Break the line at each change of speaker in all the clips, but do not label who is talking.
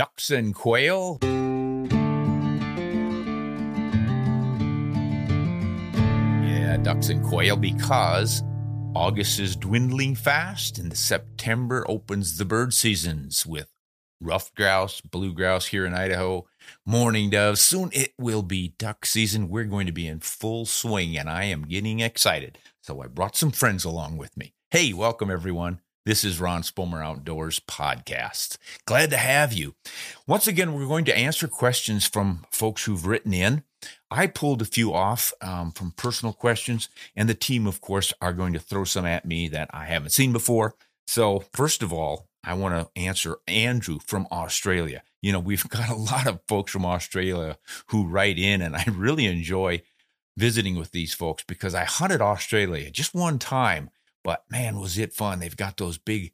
Ducks and quail. Yeah, ducks and quail because August is dwindling fast and September opens the bird seasons with ruffed grouse, blue grouse here in Idaho, mourning doves. Soon it will be duck season. We're going to be in full swing and I am getting excited. So I brought some friends along with me. Hey, welcome everyone. This is Ron Spomer Outdoors Podcast. Glad to have you. Once again, we're going to answer questions from folks who've written in. I pulled a few off um, from personal questions, and the team, of course, are going to throw some at me that I haven't seen before. So, first of all, I want to answer Andrew from Australia. You know, we've got a lot of folks from Australia who write in, and I really enjoy visiting with these folks because I hunted Australia just one time, but man, was it fun. They've got those big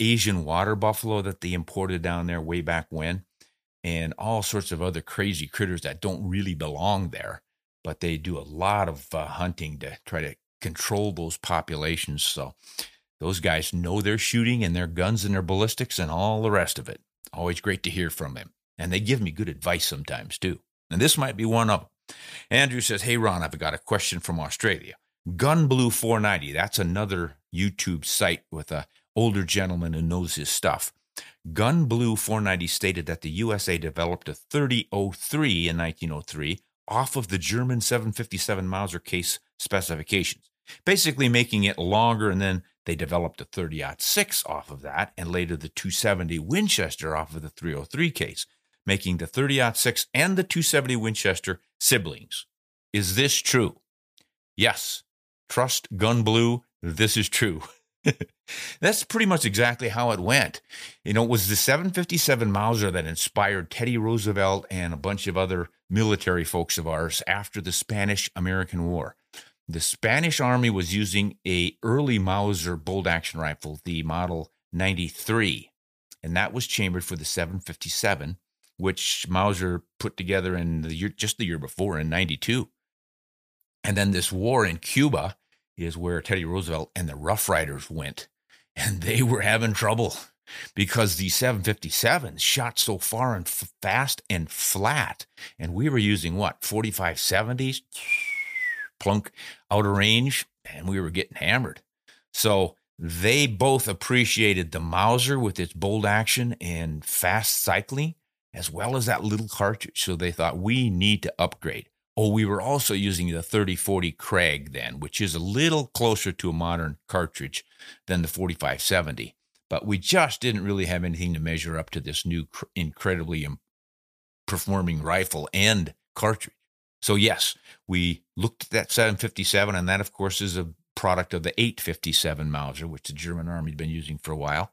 Asian water buffalo that they imported down there way back when, and all sorts of other crazy critters that don't really belong there. But they do a lot of uh, hunting to try to control those populations. So, those guys know their shooting and their guns and their ballistics and all the rest of it. Always great to hear from them. And they give me good advice sometimes too. And this might be one of them. Andrew says, Hey, Ron, I've got a question from Australia. Gun Blue 490, that's another YouTube site with a older gentleman who knows his stuff. Gun Blue 490 stated that the USA developed a 3003 in 1903 off of the German 757 Mauser case specifications, basically making it longer and then they developed a 30 6 off of that, and later the 270 Winchester off of the 303 case, making the 30 6 and the 270 Winchester siblings. Is this true? Yes. Trust Gun Blue. This is true. That's pretty much exactly how it went. You know, it was the 757 Mauser that inspired Teddy Roosevelt and a bunch of other military folks of ours after the Spanish American War. The Spanish army was using a early Mauser bolt action rifle, the model 93, and that was chambered for the 757, which Mauser put together in the year just the year before in 92. And then this war in Cuba is where Teddy Roosevelt and the Rough Riders went, and they were having trouble because the 757s shot so far and f- fast and flat, and we were using what 4570s plunk out of range, and we were getting hammered. So they both appreciated the Mauser with its bolt action and fast cycling, as well as that little cartridge. So they thought we need to upgrade. Oh, we were also using the 3040 Krag then, which is a little closer to a modern cartridge than the 4570. But we just didn't really have anything to measure up to this new cr- incredibly performing rifle and cartridge. So, yes, we looked at that 757, and that, of course, is a product of the 857 Mauser, which the German army had been using for a while.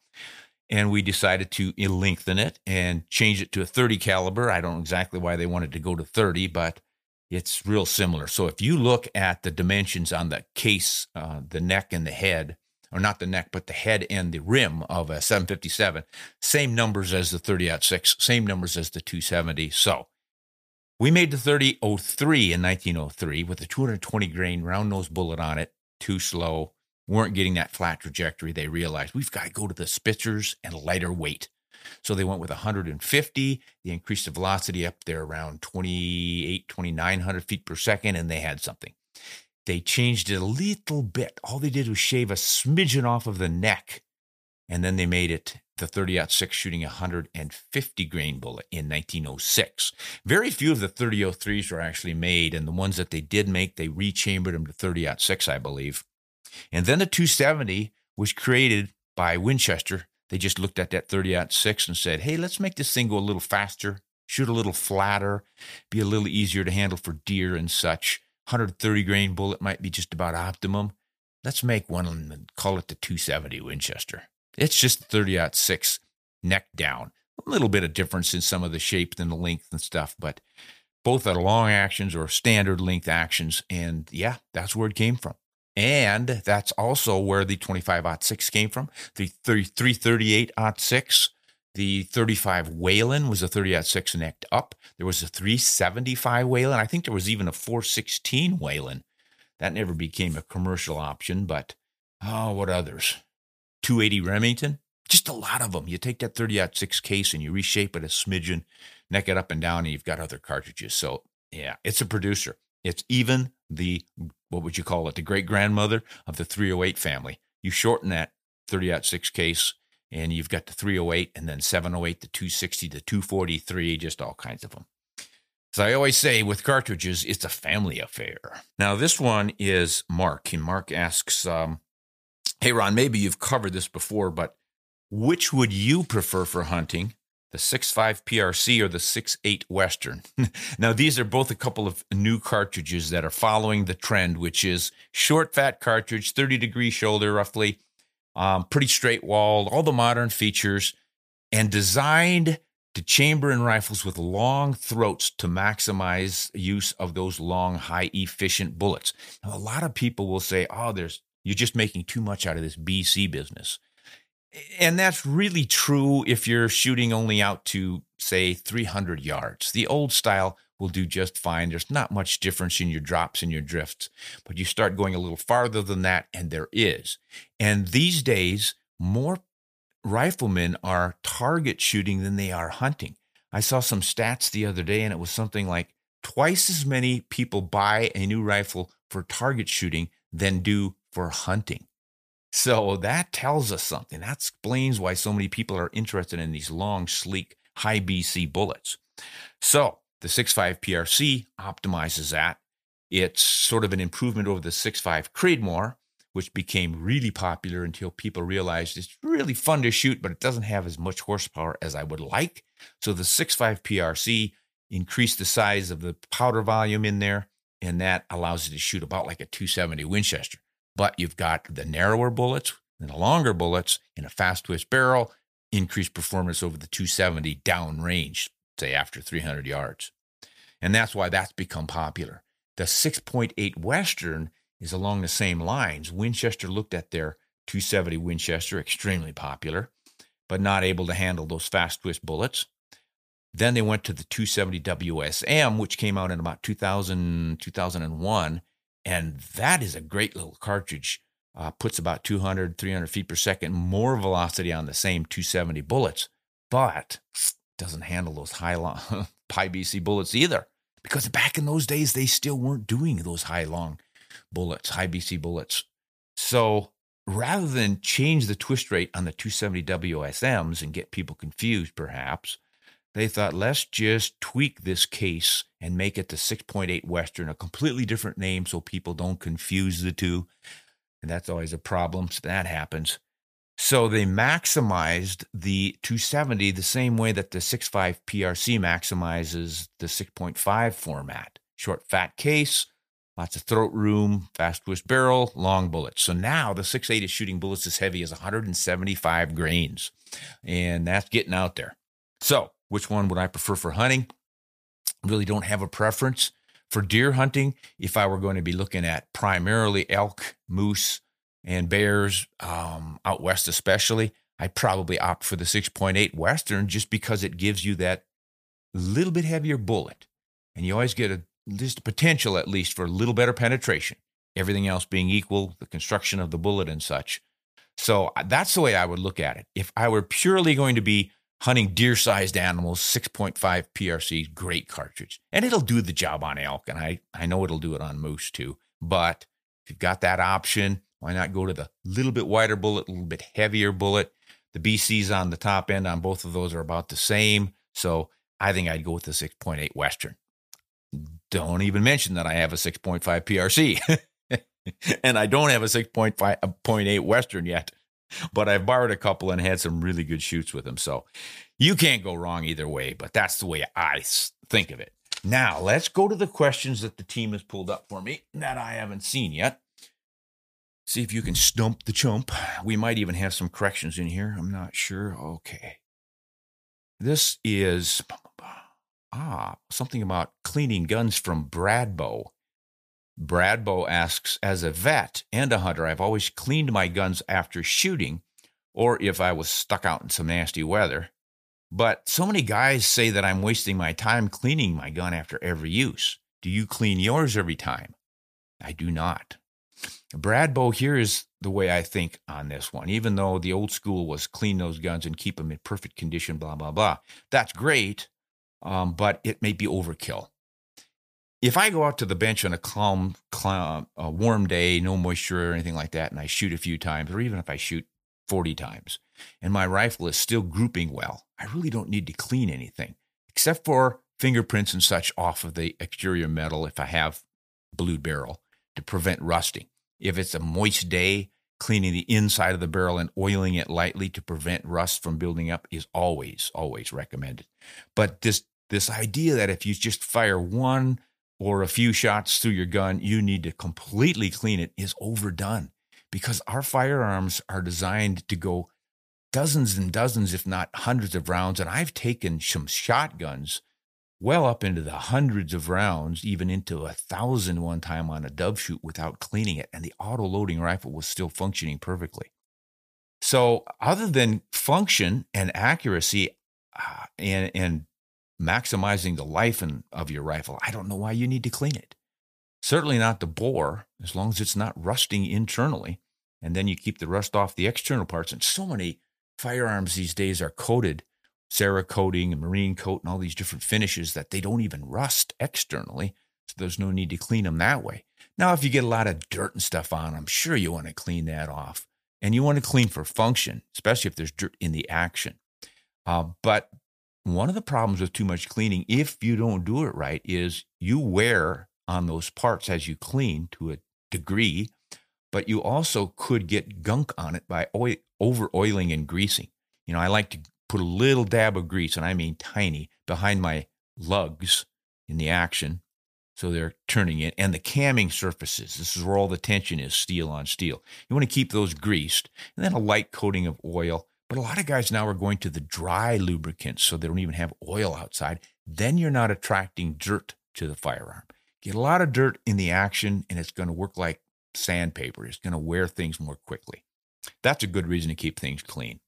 And we decided to eh, lengthen it and change it to a 30 caliber. I don't know exactly why they wanted to go to 30, but it's real similar. So if you look at the dimensions on the case, uh, the neck and the head, or not the neck, but the head and the rim of a 757, same numbers as the 30 6, same numbers as the 270. So we made the 3003 in 1903 with a 220 grain round nose bullet on it. Too slow. Weren't getting that flat trajectory. They realized we've got to go to the Spitzers and lighter weight. So they went with 150. They increased the velocity up there around 28, 2900 feet per second, and they had something. They changed it a little bit. All they did was shave a smidgen off of the neck, and then they made it the 30 out 6 shooting 150 grain bullet in 1906. Very few of the 3003s were actually made, and the ones that they did make, they rechambered them to 30 out 6, I believe. And then the 270 was created by Winchester. They just looked at that 30 out 6 and said, hey, let's make this thing go a little faster, shoot a little flatter, be a little easier to handle for deer and such. 130 grain bullet might be just about optimum. Let's make one and call it the 270 Winchester. It's just 30 out 6 neck down. A little bit of difference in some of the shape and the length and stuff, but both are long actions or standard length actions. And yeah, that's where it came from. And that's also where the 25 6 came from. The 338 6, the 35 Whelen was a 30 6 necked up. There was a 375 Whelen. I think there was even a 416 Whelen. That never became a commercial option, but oh, what others? 280 Remington, just a lot of them. You take that 30 6 case and you reshape it a smidgen, neck it up and down, and you've got other cartridges. So, yeah, it's a producer. It's even the, what would you call it, the great grandmother of the 308 family. You shorten that 30 6 case, and you've got the 308 and then 708, the 260, the 243, just all kinds of them. As I always say with cartridges, it's a family affair. Now, this one is Mark, and Mark asks, um, Hey, Ron, maybe you've covered this before, but which would you prefer for hunting? The 6.5 PRC or the 6.8 Western? now, these are both a couple of new cartridges that are following the trend, which is short, fat cartridge, 30 degree shoulder roughly, um, pretty straight walled, all the modern features, and designed to chamber in rifles with long throats to maximize use of those long, high efficient bullets. Now, a lot of people will say, oh, there's you're just making too much out of this BC business. And that's really true if you're shooting only out to, say, 300 yards. The old style will do just fine. There's not much difference in your drops and your drifts, but you start going a little farther than that, and there is. And these days, more riflemen are target shooting than they are hunting. I saw some stats the other day, and it was something like twice as many people buy a new rifle for target shooting than do for hunting. So that tells us something. That explains why so many people are interested in these long, sleek, high BC bullets. So the 6.5 PRC optimizes that. It's sort of an improvement over the 6.5 Creedmoor, which became really popular until people realized it's really fun to shoot, but it doesn't have as much horsepower as I would like. So the 6.5 PRC increased the size of the powder volume in there, and that allows you to shoot about like a 270 Winchester but you've got the narrower bullets and the longer bullets in a fast twist barrel, increased performance over the 270 downrange, say after 300 yards. And that's why that's become popular. The 6.8 Western is along the same lines. Winchester looked at their 270 Winchester, extremely popular, but not able to handle those fast twist bullets. Then they went to the 270 WSM, which came out in about 2000, 2001, and that is a great little cartridge. Uh, puts about 200, 300 feet per second more velocity on the same 270 bullets, but doesn't handle those high, long, high BC bullets either. Because back in those days, they still weren't doing those high long bullets, high BC bullets. So rather than change the twist rate on the 270 WSMs and get people confused, perhaps, they thought, let's just tweak this case and make it the 6.8 Western, a completely different name so people don't confuse the two. And that's always a problem. So that happens. So they maximized the 270 the same way that the 6.5 PRC maximizes the 6.5 format. Short, fat case, lots of throat room, fast twist barrel, long bullets. So now the 6.8 is shooting bullets as heavy as 175 grains. And that's getting out there. So which one would I prefer for hunting? Really don't have a preference. For deer hunting, if I were going to be looking at primarily elk, moose, and bears um, out west, especially, I'd probably opt for the 6.8 Western just because it gives you that little bit heavier bullet. And you always get a just potential, at least, for a little better penetration. Everything else being equal, the construction of the bullet and such. So uh, that's the way I would look at it. If I were purely going to be hunting deer sized animals, 6.5 PRC, great cartridge. And it'll do the job on elk. And I, I know it'll do it on moose too. But if you've got that option, why not go to the little bit wider bullet, a little bit heavier bullet? The BCs on the top end on both of those are about the same. So I think I'd go with the 6.8 Western. Don't even mention that I have a 6.5 PRC. and I don't have a 6.8 Western yet, but I've borrowed a couple and had some really good shoots with them. So you can't go wrong either way, but that's the way I think of it. Now, let's go to the questions that the team has pulled up for me that I haven't seen yet. See if you can stump the chump. We might even have some corrections in here. I'm not sure. Okay. This is ah, something about cleaning guns from Bradbo. Bradbo asks, as a vet and a hunter, I've always cleaned my guns after shooting or if I was stuck out in some nasty weather. But so many guys say that I'm wasting my time cleaning my gun after every use. Do you clean yours every time? I do not. Bradbo, here is the way I think on this one. Even though the old school was clean those guns and keep them in perfect condition, blah, blah, blah. That's great, um, but it may be overkill. If I go out to the bench on a calm, calm a warm day, no moisture or anything like that, and I shoot a few times, or even if I shoot 40 times, and my rifle is still grouping well, I really don't need to clean anything except for fingerprints and such off of the exterior metal if I have blued barrel to prevent rusting. If it's a moist day, cleaning the inside of the barrel and oiling it lightly to prevent rust from building up is always, always recommended. But this this idea that if you just fire one or a few shots through your gun, you need to completely clean it is overdone because our firearms are designed to go dozens and dozens, if not hundreds of rounds. And I've taken some shotguns well up into the hundreds of rounds, even into a thousand one time on a dove shoot without cleaning it. And the auto loading rifle was still functioning perfectly. So, other than function and accuracy uh, and, and maximizing the life in, of your rifle, I don't know why you need to clean it. Certainly not the bore, as long as it's not rusting internally. And then you keep the rust off the external parts. And so many firearms these days are coated Cerakoting and marine coat and all these different finishes that they don't even rust externally. So there's no need to clean them that way. Now, if you get a lot of dirt and stuff on, I'm sure you want to clean that off. And you want to clean for function, especially if there's dirt in the action. Uh, but one of the problems with too much cleaning, if you don't do it right, is you wear on those parts as you clean to a degree, but you also could get gunk on it by oil, over oiling and greasing. You know, I like to put a little dab of grease, and I mean tiny, behind my lugs in the action. So they're turning it. And the camming surfaces, this is where all the tension is steel on steel. You want to keep those greased, and then a light coating of oil. But a lot of guys now are going to the dry lubricants so they don't even have oil outside. Then you're not attracting dirt to the firearm. Get a lot of dirt in the action, and it's going to work like sandpaper. It's going to wear things more quickly. That's a good reason to keep things clean.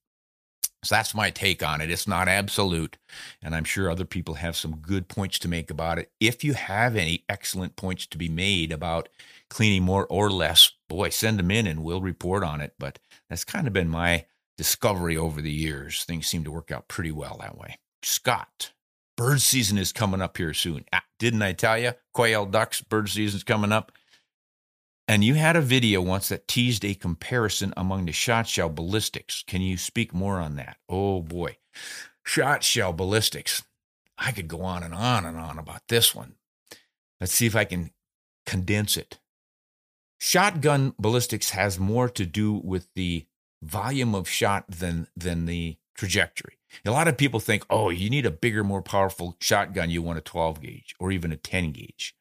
So that's my take on it. It's not absolute. And I'm sure other people have some good points to make about it. If you have any excellent points to be made about cleaning more or less, boy, send them in and we'll report on it. But that's kind of been my discovery over the years. Things seem to work out pretty well that way. Scott, bird season is coming up here soon. Ah, didn't I tell you? Quail, ducks, bird season's coming up. And you had a video once that teased a comparison among the shot shell ballistics. Can you speak more on that? Oh boy. Shot shell ballistics. I could go on and on and on about this one. Let's see if I can condense it. Shotgun ballistics has more to do with the volume of shot than than the trajectory. A lot of people think, "Oh, you need a bigger, more powerful shotgun, you want a 12 gauge or even a 10 gauge."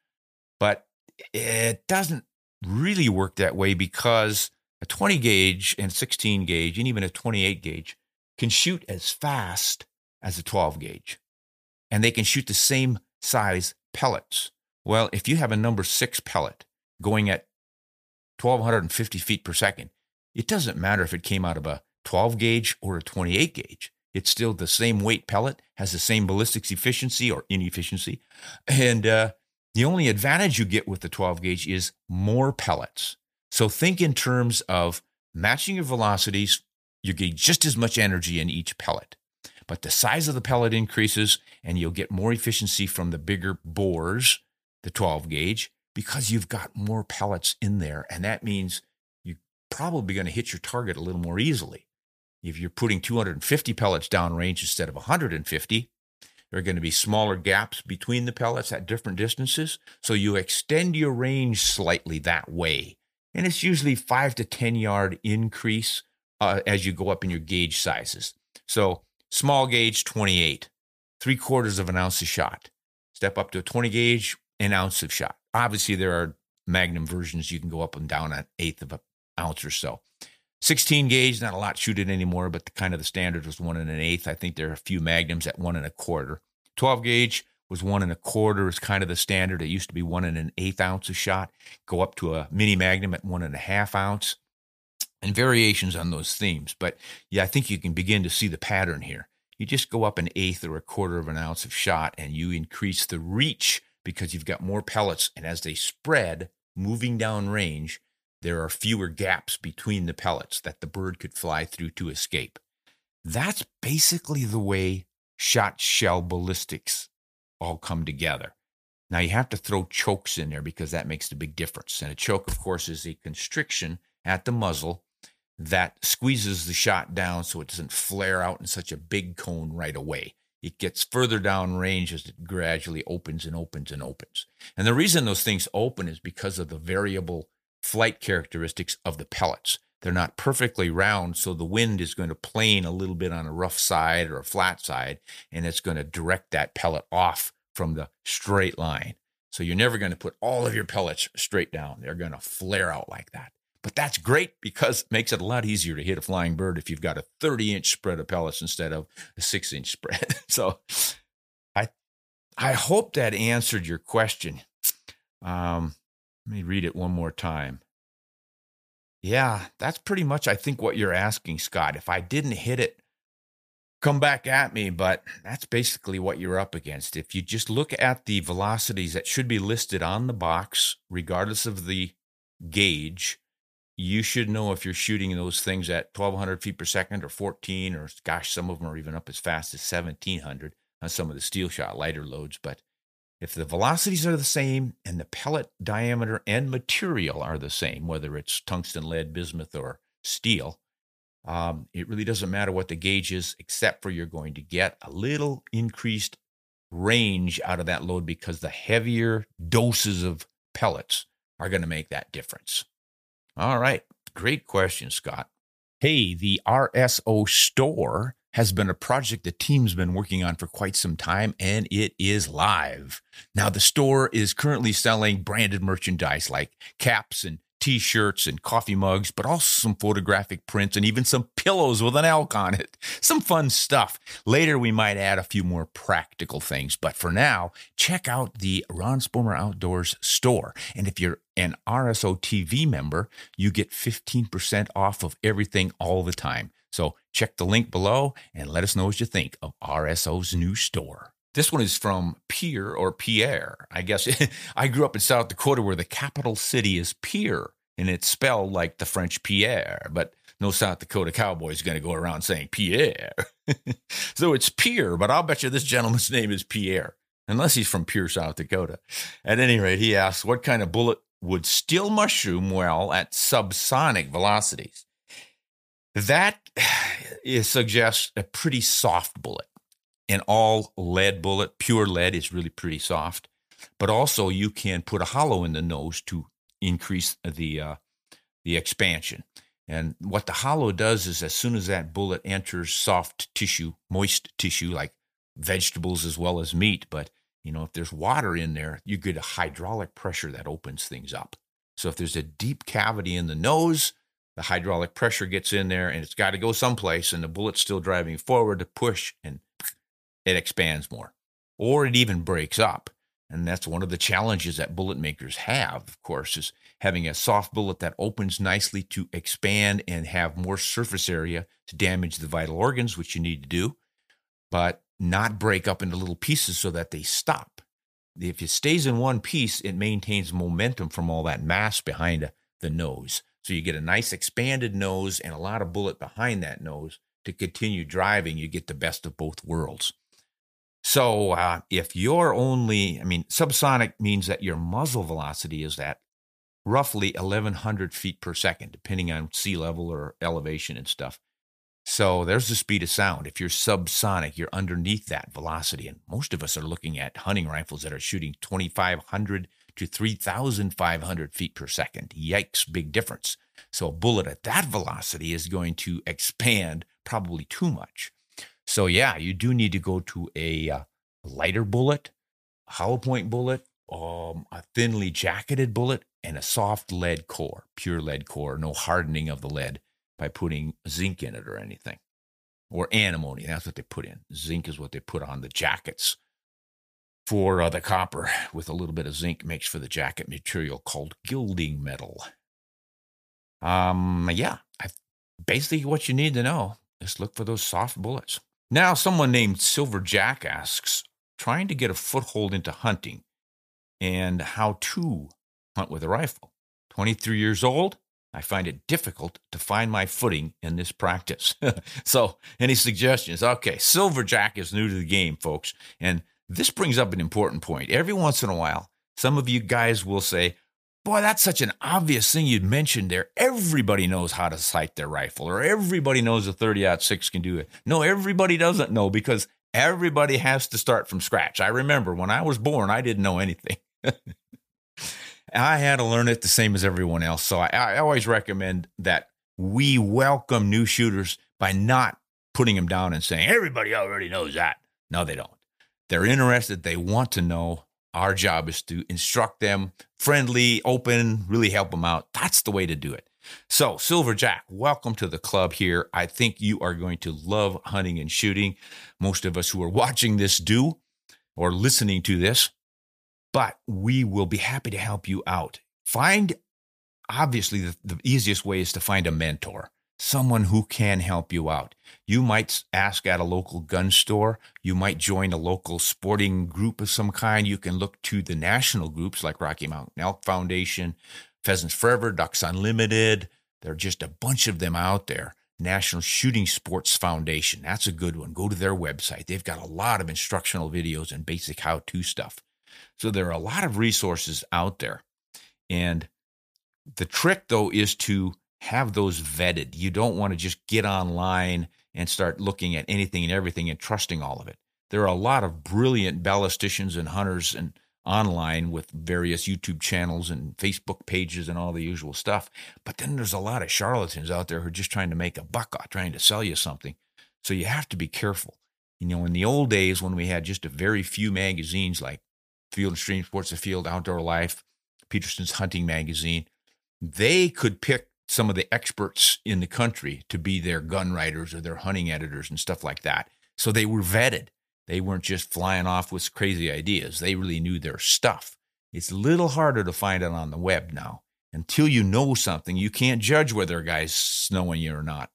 But it doesn't really work that way because a 20 gauge and 16 gauge and even a 28 gauge can shoot as fast as a 12 gauge and they can shoot the same size pellets. Well, if you have a number six pellet going at 1250 feet per second, it doesn't matter if it came out of a 12 gauge or a 28 gauge. It's still the same weight pellet, has the same ballistics efficiency or inefficiency, and uh, the only advantage you get with the 12 gauge is more pellets. So think in terms of matching your velocities, you get just as much energy in each pellet. But the size of the pellet increases and you'll get more efficiency from the bigger bores, the 12 gauge, because you've got more pellets in there. And that means probably going to hit your target a little more easily. If you're putting 250 pellets downrange instead of 150, there are going to be smaller gaps between the pellets at different distances. So you extend your range slightly that way. And it's usually five to 10 yard increase uh, as you go up in your gauge sizes. So small gauge, 28, three quarters of an ounce of shot. Step up to a 20 gauge, an ounce of shot. Obviously, there are Magnum versions you can go up and down an eighth of an ounce or so. 16 gauge, not a lot shooted anymore, but the kind of the standard was one and an eighth. I think there are a few magnums at one and a quarter. 12 gauge was one and a quarter is kind of the standard. It used to be one and an eighth ounce a shot. Go up to a mini magnum at one and a half ounce, and variations on those themes. But yeah, I think you can begin to see the pattern here. You just go up an eighth or a quarter of an ounce of shot, and you increase the reach because you've got more pellets, and as they spread, moving down range, there are fewer gaps between the pellets that the bird could fly through to escape. That's basically the way shot shell ballistics all come together. Now you have to throw chokes in there because that makes the big difference. And a choke, of course, is a constriction at the muzzle that squeezes the shot down so it doesn't flare out in such a big cone right away. It gets further down range as it gradually opens and opens and opens. And the reason those things open is because of the variable flight characteristics of the pellets. They're not perfectly round, so the wind is going to plane a little bit on a rough side or a flat side, and it's going to direct that pellet off from the straight line. So you're never going to put all of your pellets straight down. They're going to flare out like that. But that's great because it makes it a lot easier to hit a flying bird if you've got a 30 inch spread of pellets instead of a six inch spread. so I I hope that answered your question. Um, let me read it one more time. Yeah, that's pretty much, I think, what you're asking, Scott. If I didn't hit it, come back at me, but that's basically what you're up against. If you just look at the velocities that should be listed on the box, regardless of the gauge, you should know if you're shooting those things at 1200 feet per second or 14, or gosh, some of them are even up as fast as 1700 on some of the steel shot lighter loads. But if the velocities are the same and the pellet diameter and material are the same, whether it's tungsten, lead, bismuth, or steel, um, it really doesn't matter what the gauge is, except for you're going to get a little increased range out of that load because the heavier doses of pellets are going to make that difference. All right. Great question, Scott. Hey, the RSO store has been a project the team's been working on for quite some time, and it is live. Now, the store is currently selling branded merchandise like caps and t shirts and coffee mugs, but also some photographic prints and even some pillows with an elk on it. Some fun stuff. Later, we might add a few more practical things, but for now, check out the Ron Spomer Outdoors store. And if you're an RSO TV member, you get 15% off of everything all the time. So check the link below and let us know what you think of RSO's new store. This one is from Pierre or Pierre. I guess I grew up in South Dakota where the capital city is Pierre and it's spelled like the French Pierre, but no South Dakota cowboy is going to go around saying Pierre. so it's Pierre, but I'll bet you this gentleman's name is Pierre, unless he's from Pierre, South Dakota. At any rate, he asks, what kind of bullet would still mushroom well at subsonic velocities? That suggests a pretty soft bullet an all lead bullet, pure lead is really pretty soft. But also, you can put a hollow in the nose to increase the uh, the expansion. And what the hollow does is, as soon as that bullet enters soft tissue, moist tissue like vegetables as well as meat, but you know, if there's water in there, you get a hydraulic pressure that opens things up. So if there's a deep cavity in the nose, the hydraulic pressure gets in there and it's got to go someplace, and the bullet's still driving forward to push and it expands more, or it even breaks up. And that's one of the challenges that bullet makers have, of course, is having a soft bullet that opens nicely to expand and have more surface area to damage the vital organs, which you need to do, but not break up into little pieces so that they stop. If it stays in one piece, it maintains momentum from all that mass behind the nose. So you get a nice expanded nose and a lot of bullet behind that nose to continue driving. You get the best of both worlds. So uh, if you're only, I mean, subsonic means that your muzzle velocity is at roughly 1100 feet per second, depending on sea level or elevation and stuff. So there's the speed of sound. If you're subsonic, you're underneath that velocity. And most of us are looking at hunting rifles that are shooting 2,500 to 3,500 feet per second. Yikes, big difference. So a bullet at that velocity is going to expand probably too much. So yeah, you do need to go to a uh, lighter bullet, a hollow point bullet, um, a thinly jacketed bullet, and a soft lead core, pure lead core, no hardening of the lead by putting zinc in it or anything. Or antimony, that's what they put in. Zinc is what they put on the jackets for uh, the copper with a little bit of zinc makes for the jacket material called gilding metal. Um, yeah, I, basically what you need to know is look for those soft bullets. Now, someone named Silver Jack asks, trying to get a foothold into hunting and how to hunt with a rifle. 23 years old, I find it difficult to find my footing in this practice. so, any suggestions? Okay, Silver Jack is new to the game, folks. And this brings up an important point. Every once in a while, some of you guys will say, Boy, that's such an obvious thing you'd mentioned there. Everybody knows how to sight their rifle, or everybody knows a 30 6 can do it. No, everybody doesn't know because everybody has to start from scratch. I remember when I was born, I didn't know anything. I had to learn it the same as everyone else. So I, I always recommend that we welcome new shooters by not putting them down and saying, everybody already knows that. No, they don't. They're interested, they want to know. Our job is to instruct them friendly, open, really help them out. That's the way to do it. So, Silver Jack, welcome to the club here. I think you are going to love hunting and shooting. Most of us who are watching this do or listening to this, but we will be happy to help you out. Find, obviously, the, the easiest way is to find a mentor someone who can help you out. You might ask at a local gun store. You might join a local sporting group of some kind. You can look to the national groups like Rocky Mountain Elk Foundation, Pheasants Forever, Ducks Unlimited. There are just a bunch of them out there. National Shooting Sports Foundation. That's a good one. Go to their website. They've got a lot of instructional videos and basic how to stuff. So there are a lot of resources out there. And the trick, though, is to have those vetted. You don't want to just get online and start looking at anything and everything and trusting all of it. There are a lot of brilliant ballisticians and hunters and online with various YouTube channels and Facebook pages and all the usual stuff. But then there's a lot of charlatans out there who are just trying to make a buck, trying to sell you something. So you have to be careful. You know, in the old days when we had just a very few magazines like Field and Stream Sports Afield, Outdoor Life, Petersen's Hunting Magazine, they could pick some of the experts in the country to be their gun writers or their hunting editors and stuff like that. So they were vetted. They weren't just flying off with crazy ideas. They really knew their stuff. It's a little harder to find it on the web now. Until you know something, you can't judge whether a guy's snowing you or not.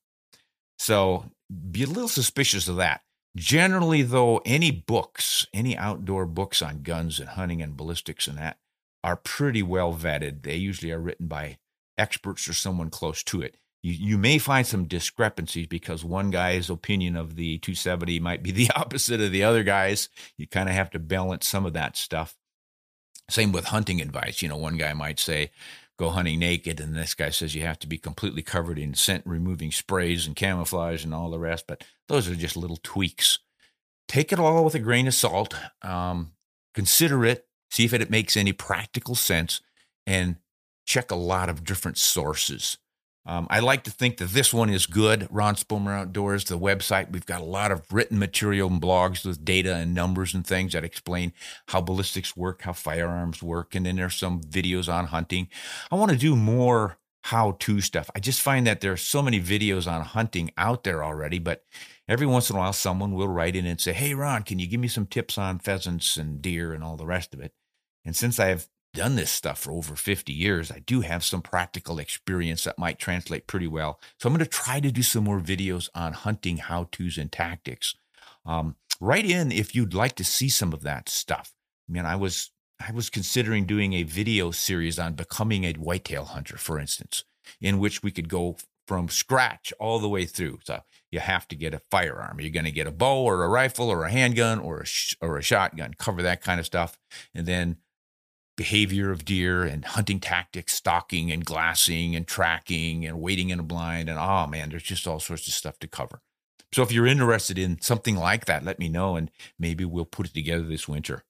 So be a little suspicious of that. Generally, though, any books, any outdoor books on guns and hunting and ballistics and that are pretty well vetted. They usually are written by experts or someone close to it. You, you may find some discrepancies because one guy's opinion of the 270 might be the opposite of the other guy's. You kind of have to balance some of that stuff. Same with hunting advice. You know, one guy might say, go hunting naked, and this guy says you have to be completely covered in scent removing sprays and camouflage and all the rest. But those are just little tweaks. Take it all with a grain of salt. Um, consider it, see if it makes any practical sense, and check a lot of different sources. Um, I like to think that this one is good. Ron Spomer Outdoors, the website. We've got a lot of written material and blogs with data and numbers and things that explain how ballistics work, how firearms work, and then there's some videos on hunting. I want to do more how-to stuff. I just find that there are so many videos on hunting out there already, but every once in a while someone will write in and say, "Hey, Ron, can you give me some tips on pheasants and deer and all the rest of it?" And since I have done this stuff for over 50 years, I do have some practical experience that might translate pretty well. So I'm going to try to do some more videos on hunting how to's and tactics. Um, write in if you'd like to see some of that stuff. I mean, I was I was considering doing a video series on becoming a whitetail hunter, for instance, in which we could go from scratch all the way through. So you have to get a firearm. You're going to get a bow or a rifle or a handgun or a sh- or a shotgun. Cover that kind of stuff, and then behavior of deer and hunting tactics, stalking and glassing and tracking and waiting in a blind. And oh man, there's just all sorts of stuff to cover. So if you're interested in something like that, let me know and maybe we'll put it together this winter.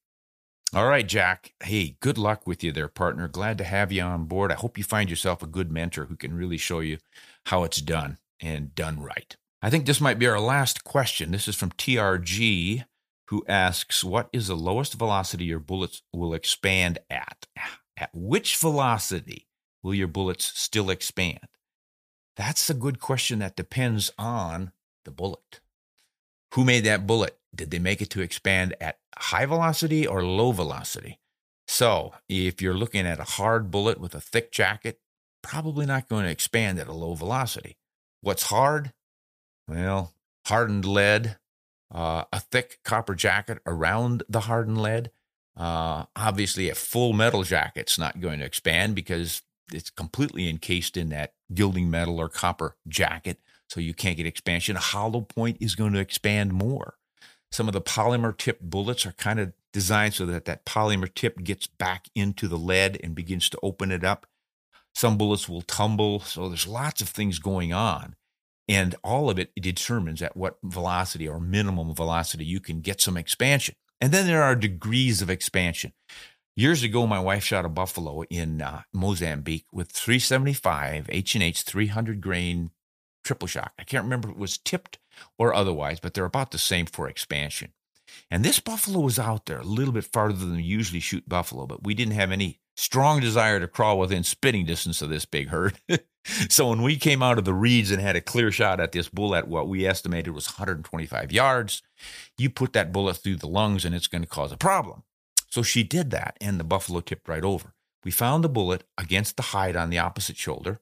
All right, Jack. Hey, good luck with you there, partner. Glad to have you on board. I hope you find yourself a good mentor who can really show you how it's done and done right. I think this might be our last question. This is from TRG, who asks What is the lowest velocity your bullets will expand at? At which velocity will your bullets still expand? That's a good question that depends on the bullet. Who made that bullet? Did they make it to expand at high velocity or low velocity? So, if you're looking at a hard bullet with a thick jacket, probably not going to expand at a low velocity. What's hard? Well, hardened lead, uh, a thick copper jacket around the hardened lead. Uh, obviously, a full metal jacket's not going to expand because it's completely encased in that gilding metal or copper jacket, so you can't get expansion. A hollow point is going to expand more. Some of the polymer tipped bullets are kind of designed so that that polymer tip gets back into the lead and begins to open it up. Some bullets will tumble, so there's lots of things going on. And all of it determines at what velocity or minimum velocity you can get some expansion. And then there are degrees of expansion. Years ago, my wife shot a buffalo in uh, Mozambique with 375 H&H 300 grain triple shock. I can't remember if it was tipped or otherwise, but they're about the same for expansion. And this buffalo was out there a little bit farther than we usually shoot buffalo, but we didn't have any strong desire to crawl within spitting distance of this big herd. so when we came out of the reeds and had a clear shot at this bull at what we estimated was 125 yards, you put that bullet through the lungs and it's going to cause a problem. So she did that, and the buffalo tipped right over. We found the bullet against the hide on the opposite shoulder,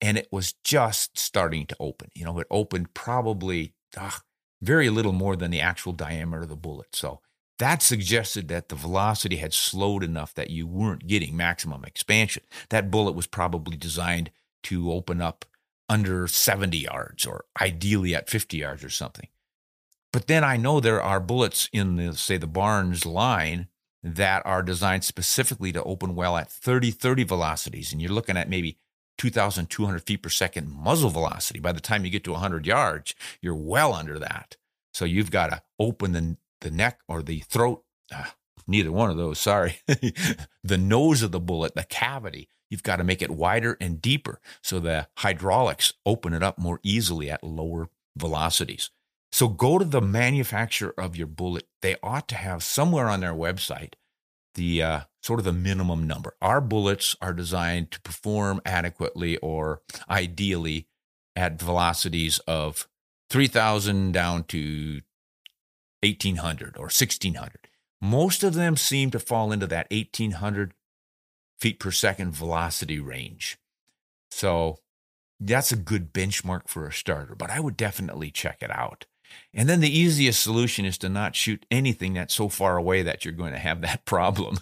and it was just starting to open. You know, it opened probably ugh, very little more than the actual diameter of the bullet. So that suggested that the velocity had slowed enough that you weren't getting maximum expansion. That bullet was probably designed to open up under 70 yards or ideally at 50 yards or something. But then I know there are bullets in the, say, the Barnes line that are designed specifically to open well at 30 30 velocities. And you're looking at maybe 2,200 feet per second muzzle velocity. By the time you get to 100 yards, you're well under that. So you've got to open the, the neck or the throat, uh, neither one of those, sorry, the nose of the bullet, the cavity, you've got to make it wider and deeper so the hydraulics open it up more easily at lower velocities. So go to the manufacturer of your bullet. They ought to have somewhere on their website the uh, sort of the minimum number. Our bullets are designed to perform adequately or ideally at velocities of 3,000 down to 1800 or 1600. Most of them seem to fall into that 1800 feet per second velocity range. So that's a good benchmark for a starter, but I would definitely check it out. And then the easiest solution is to not shoot anything that's so far away that you're going to have that problem.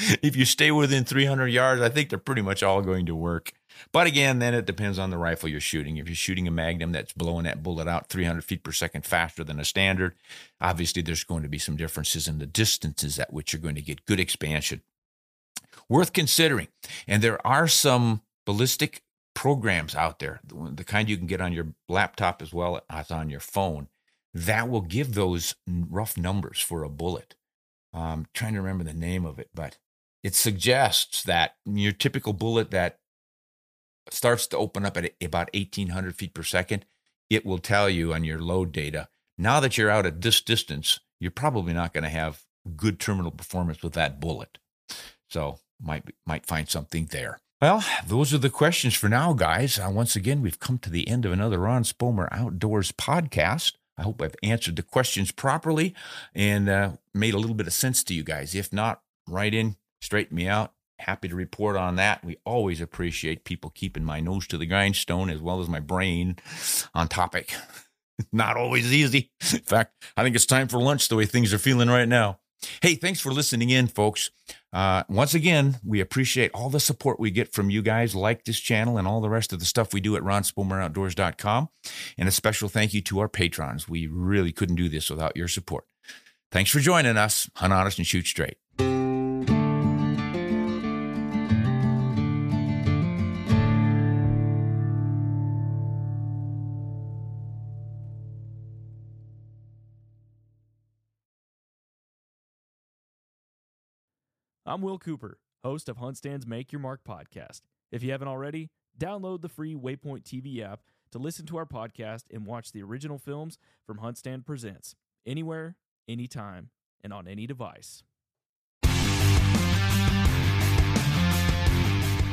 if you stay within 300 yards, I think they're pretty much all going to work. But again, then it depends on the rifle you're shooting. If you're shooting a Magnum that's blowing that bullet out 300 feet per second faster than a standard, obviously there's going to be some differences in the distances at which you're going to get good expansion. Worth considering. And there are some ballistic programs out there, the kind you can get on your laptop as well as on your phone, that will give those rough numbers for a bullet. I'm trying to remember the name of it, but it suggests that your typical bullet that starts to open up at about 1800 feet per second, it will tell you on your load data. Now that you're out at this distance, you're probably not going to have good terminal performance with that bullet. So might might find something there. Well, those are the questions for now, guys. Uh, once again, we've come to the end of another Ron Spomer Outdoors podcast. I hope I've answered the questions properly and uh, made a little bit of sense to you guys. If not, write in, straighten me out. Happy to report on that. We always appreciate people keeping my nose to the grindstone as well as my brain on topic. not always easy. In fact, I think it's time for lunch the way things are feeling right now. Hey, thanks for listening in, folks. Uh, once again, we appreciate all the support we get from you guys. Like this channel and all the rest of the stuff we do at ronspomeroutdoors.com. And a special thank you to our patrons. We really couldn't do this without your support. Thanks for joining us. Hunt honest and shoot straight.
I'm Will Cooper, host of HuntStand's Make Your Mark podcast. If you haven't already, download the free Waypoint TV app to listen to our podcast and watch the original films from HuntStand Presents anywhere, anytime, and on any device.